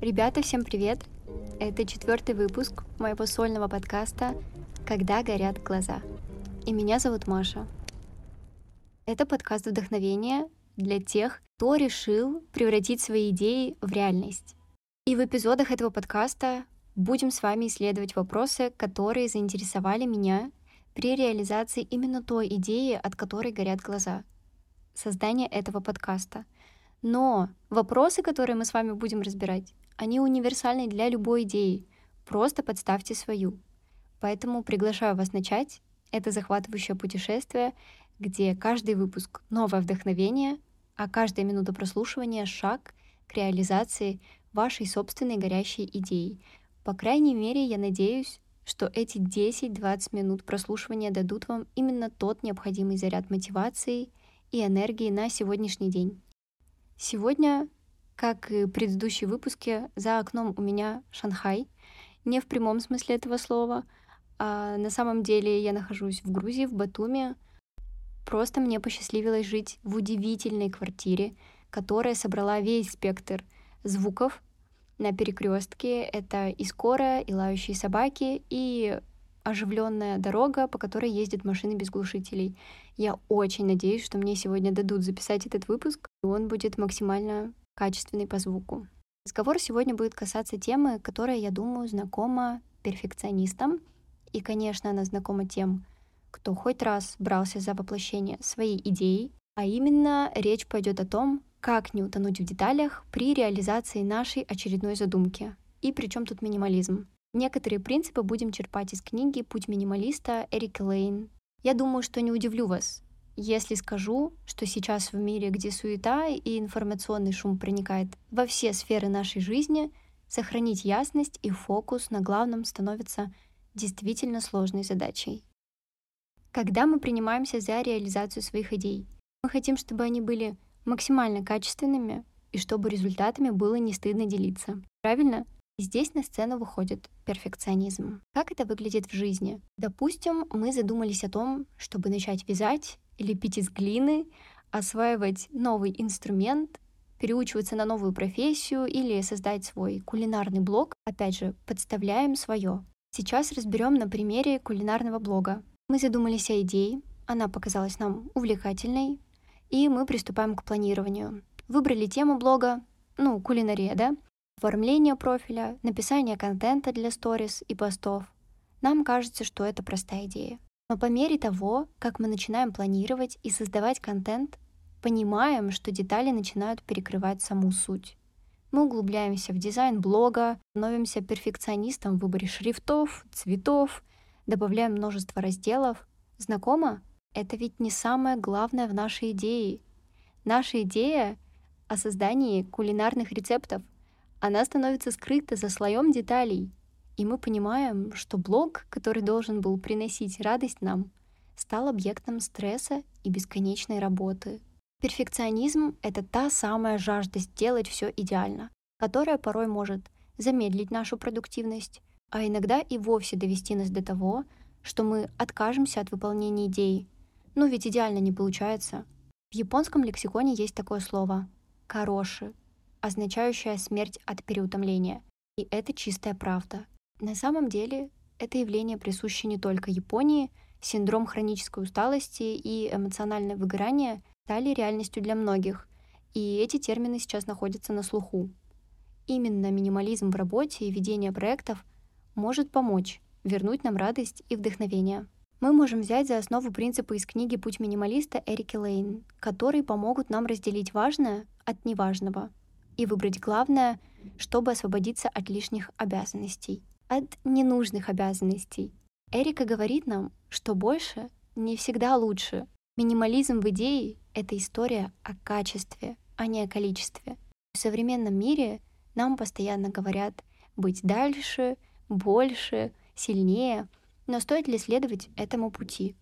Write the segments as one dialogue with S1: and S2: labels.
S1: Ребята, всем привет! Это четвертый выпуск моего сольного подкаста «Когда горят глаза». И меня зовут Маша. Это подкаст вдохновения для тех, кто решил превратить свои идеи в реальность. И в эпизодах этого подкаста будем с вами исследовать вопросы, которые заинтересовали меня при реализации именно той идеи, от которой горят глаза. Создание этого подкаста. Но вопросы, которые мы с вами будем разбирать, они универсальны для любой идеи. Просто подставьте свою. Поэтому приглашаю вас начать это захватывающее путешествие, где каждый выпуск — новое вдохновение, а каждая минута прослушивания — шаг к реализации вашей собственной горящей идеи. По крайней мере, я надеюсь, что эти 10-20 минут прослушивания дадут вам именно тот необходимый заряд мотивации и энергии на сегодняшний день. Сегодня, как и предыдущие выпуски, за окном у меня Шанхай. Не в прямом смысле этого слова, а на самом деле я нахожусь в Грузии, в Батуми. Просто мне посчастливилось жить в удивительной квартире, которая собрала весь спектр звуков на перекрестке. Это и скорая, и лающие собаки, и оживленная дорога, по которой ездят машины без глушителей. Я очень надеюсь, что мне сегодня дадут записать этот выпуск, и он будет максимально качественный по звуку. Разговор сегодня будет касаться темы, которая, я думаю, знакома перфекционистам — и, конечно, она знакома тем, кто хоть раз брался за воплощение своей идеи, а именно речь пойдет о том, как не утонуть в деталях при реализации нашей очередной задумки. И причем тут минимализм. Некоторые принципы будем черпать из книги «Путь минималиста» Эрика Лейн. Я думаю, что не удивлю вас, если скажу, что сейчас в мире, где суета и информационный шум проникает во все сферы нашей жизни, сохранить ясность и фокус на главном становится действительно сложной задачей. Когда мы принимаемся за реализацию своих идей, мы хотим, чтобы они были максимально качественными и чтобы результатами было не стыдно делиться. Правильно? И здесь на сцену выходит перфекционизм. Как это выглядит в жизни? Допустим, мы задумались о том, чтобы начать вязать, лепить из глины, осваивать новый инструмент, переучиваться на новую профессию или создать свой кулинарный блог. Опять же, подставляем свое. Сейчас разберем на примере кулинарного блога. Мы задумались о идее, она показалась нам увлекательной, и мы приступаем к планированию. Выбрали тему блога, ну, кулинария, да? Оформление профиля, написание контента для сторис и постов. Нам кажется, что это простая идея. Но по мере того, как мы начинаем планировать и создавать контент, понимаем, что детали начинают перекрывать саму суть. Мы углубляемся в дизайн блога, становимся перфекционистом в выборе шрифтов, цветов, добавляем множество разделов. Знакомо? Это ведь не самое главное в нашей идее. Наша идея о создании кулинарных рецептов, она становится скрыта за слоем деталей. И мы понимаем, что блог, который должен был приносить радость нам, стал объектом стресса и бесконечной работы. Перфекционизм — это та самая жажда сделать все идеально, которая порой может замедлить нашу продуктивность, а иногда и вовсе довести нас до того, что мы откажемся от выполнения идеи. Ну ведь идеально не получается. В японском лексиконе есть такое слово «кароши», означающее смерть от переутомления. И это чистая правда. На самом деле это явление присуще не только Японии, синдром хронической усталости и эмоциональное выгорание стали реальностью для многих, и эти термины сейчас находятся на слуху. Именно минимализм в работе и ведение проектов может помочь вернуть нам радость и вдохновение. Мы можем взять за основу принципы из книги «Путь минималиста» Эрики Лейн, которые помогут нам разделить важное от неважного и выбрать главное, чтобы освободиться от лишних обязанностей, от ненужных обязанностей. Эрика говорит нам, что больше не всегда лучше. Минимализм в идее это история о качестве, а не о количестве. В современном мире нам постоянно говорят быть дальше, больше, сильнее, но стоит ли следовать этому пути?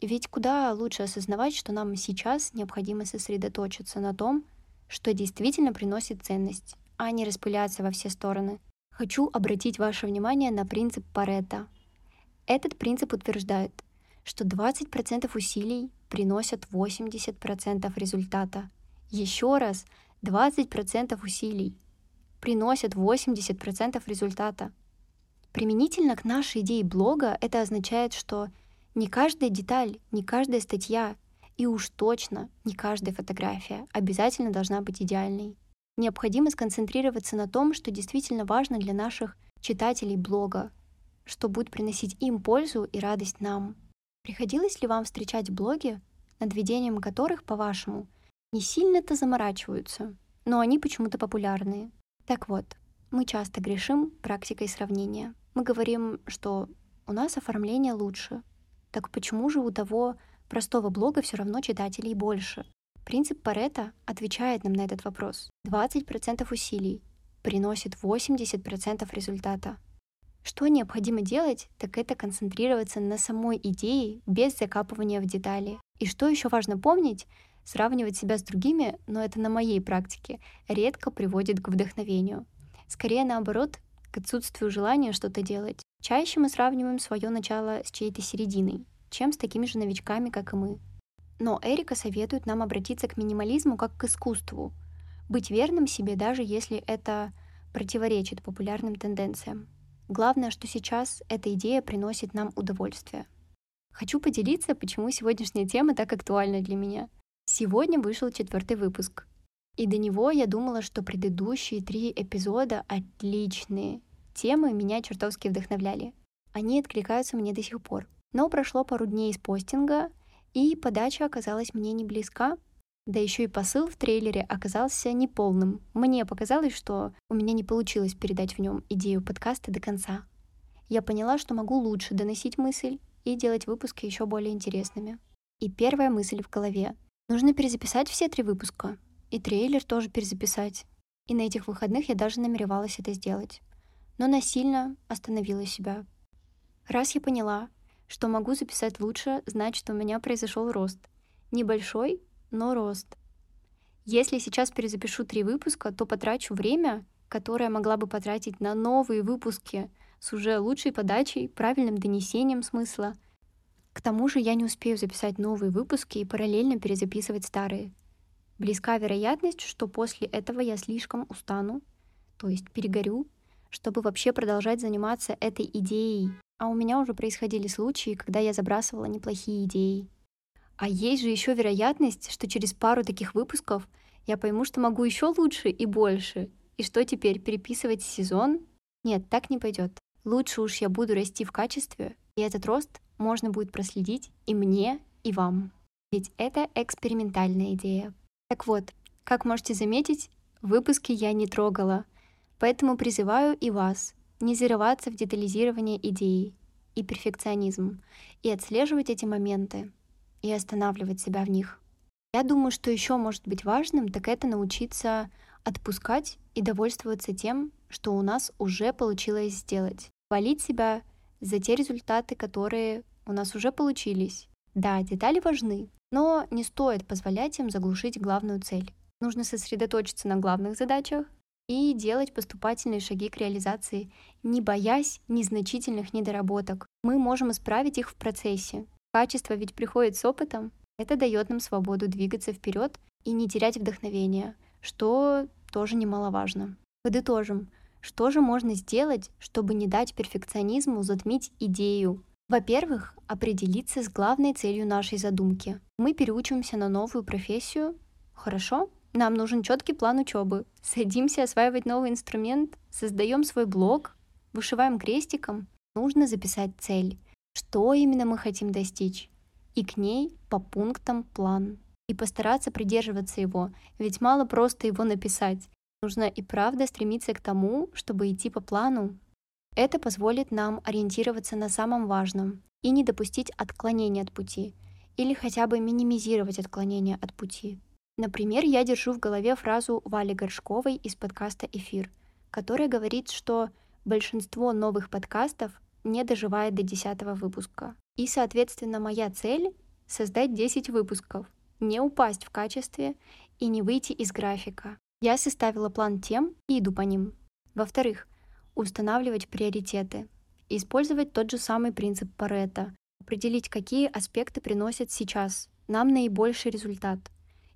S1: Ведь куда лучше осознавать, что нам сейчас необходимо сосредоточиться на том, что действительно приносит ценность, а не распыляться во все стороны. Хочу обратить ваше внимание на принцип Паретта. Этот принцип утверждает, что 20% усилий приносят 80% результата. Еще раз, 20% усилий приносят 80% результата. Применительно к нашей идее блога это означает, что не каждая деталь, не каждая статья и уж точно не каждая фотография обязательно должна быть идеальной. Необходимо сконцентрироваться на том, что действительно важно для наших читателей блога, что будет приносить им пользу и радость нам. Приходилось ли вам встречать блоги, над ведением которых, по-вашему, не сильно-то заморачиваются, но они почему-то популярные? Так вот, мы часто грешим практикой сравнения. Мы говорим, что у нас оформление лучше. Так почему же у того простого блога все равно читателей больше? Принцип Паретта отвечает нам на этот вопрос. 20% усилий приносит 80% результата. Что необходимо делать, так это концентрироваться на самой идее без закапывания в детали. И что еще важно помнить, сравнивать себя с другими, но это на моей практике, редко приводит к вдохновению. Скорее наоборот, к отсутствию желания что-то делать. Чаще мы сравниваем свое начало с чьей-то серединой, чем с такими же новичками, как и мы. Но Эрика советует нам обратиться к минимализму как к искусству, быть верным себе, даже если это противоречит популярным тенденциям. Главное, что сейчас эта идея приносит нам удовольствие. Хочу поделиться, почему сегодняшняя тема так актуальна для меня. Сегодня вышел четвертый выпуск. И до него я думала, что предыдущие три эпизода отличные. Темы меня чертовски вдохновляли. Они откликаются мне до сих пор. Но прошло пару дней из постинга, и подача оказалась мне не близка, да еще и посыл в трейлере оказался неполным. Мне показалось, что у меня не получилось передать в нем идею подкаста до конца. Я поняла, что могу лучше доносить мысль и делать выпуски еще более интересными. И первая мысль в голове. Нужно перезаписать все три выпуска. И трейлер тоже перезаписать. И на этих выходных я даже намеревалась это сделать. Но насильно остановила себя. Раз я поняла, что могу записать лучше, значит, у меня произошел рост. Небольшой, но рост. Если сейчас перезапишу три выпуска, то потрачу время, которое могла бы потратить на новые выпуски с уже лучшей подачей, правильным донесением смысла. К тому же я не успею записать новые выпуски и параллельно перезаписывать старые. Близка вероятность, что после этого я слишком устану, то есть перегорю, чтобы вообще продолжать заниматься этой идеей. А у меня уже происходили случаи, когда я забрасывала неплохие идеи. А есть же еще вероятность, что через пару таких выпусков я пойму, что могу еще лучше и больше. И что теперь, переписывать сезон? Нет, так не пойдет. Лучше уж я буду расти в качестве, и этот рост можно будет проследить и мне, и вам. Ведь это экспериментальная идея. Так вот, как можете заметить, выпуски я не трогала, поэтому призываю и вас не зарываться в детализирование идеи и перфекционизм, и отслеживать эти моменты, и останавливать себя в них. Я думаю, что еще может быть важным, так это научиться отпускать и довольствоваться тем, что у нас уже получилось сделать. Хвалить себя за те результаты, которые у нас уже получились. Да, детали важны, но не стоит позволять им заглушить главную цель. Нужно сосредоточиться на главных задачах и делать поступательные шаги к реализации, не боясь незначительных недоработок. Мы можем исправить их в процессе, Качество ведь приходит с опытом. Это дает нам свободу двигаться вперед и не терять вдохновение, что тоже немаловажно. Подытожим, что же можно сделать, чтобы не дать перфекционизму затмить идею? Во-первых, определиться с главной целью нашей задумки. Мы переучимся на новую профессию. Хорошо, нам нужен четкий план учебы. Садимся осваивать новый инструмент, создаем свой блог, вышиваем крестиком. Нужно записать цель что именно мы хотим достичь, и к ней по пунктам план. И постараться придерживаться его, ведь мало просто его написать. Нужно и правда стремиться к тому, чтобы идти по плану. Это позволит нам ориентироваться на самом важном и не допустить отклонения от пути, или хотя бы минимизировать отклонения от пути. Например, я держу в голове фразу Вали Горшковой из подкаста «Эфир», которая говорит, что большинство новых подкастов не доживает до 10 выпуска. И, соответственно, моя цель — создать 10 выпусков, не упасть в качестве и не выйти из графика. Я составила план тем и иду по ним. Во-вторых, устанавливать приоритеты. Использовать тот же самый принцип Паретта. Определить, какие аспекты приносят сейчас нам наибольший результат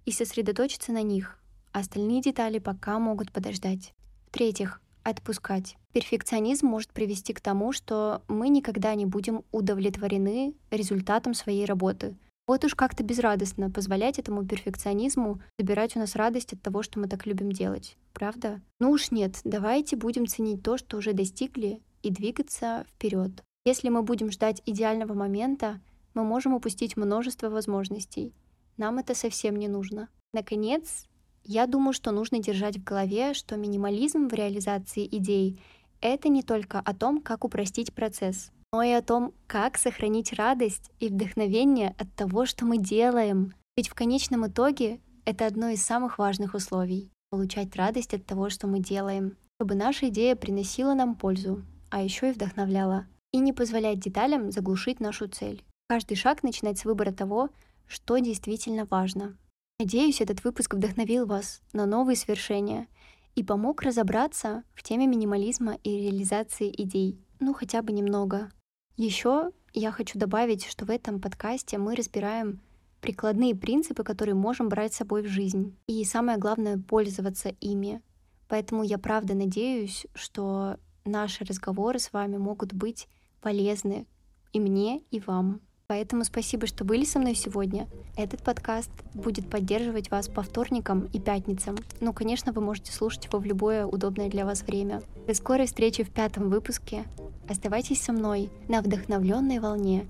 S1: и сосредоточиться на них. Остальные детали пока могут подождать. В-третьих, отпускать. Перфекционизм может привести к тому, что мы никогда не будем удовлетворены результатом своей работы. Вот уж как-то безрадостно позволять этому перфекционизму забирать у нас радость от того, что мы так любим делать. Правда? Ну уж нет, давайте будем ценить то, что уже достигли, и двигаться вперед. Если мы будем ждать идеального момента, мы можем упустить множество возможностей. Нам это совсем не нужно. Наконец, я думаю, что нужно держать в голове, что минимализм в реализации идей — это не только о том, как упростить процесс, но и о том, как сохранить радость и вдохновение от того, что мы делаем. Ведь в конечном итоге это одно из самых важных условий — получать радость от того, что мы делаем, чтобы наша идея приносила нам пользу, а еще и вдохновляла и не позволять деталям заглушить нашу цель. Каждый шаг начинать с выбора того, что действительно важно. Надеюсь, этот выпуск вдохновил вас на новые свершения и помог разобраться в теме минимализма и реализации идей, ну хотя бы немного. Еще я хочу добавить, что в этом подкасте мы разбираем прикладные принципы, которые можем брать с собой в жизнь. И самое главное — пользоваться ими. Поэтому я правда надеюсь, что наши разговоры с вами могут быть полезны и мне, и вам. Поэтому спасибо, что были со мной сегодня. Этот подкаст будет поддерживать вас по вторникам и пятницам. Ну, конечно, вы можете слушать его в любое удобное для вас время. До скорой встречи в пятом выпуске. Оставайтесь со мной на вдохновленной волне,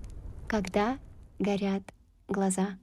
S1: когда горят глаза.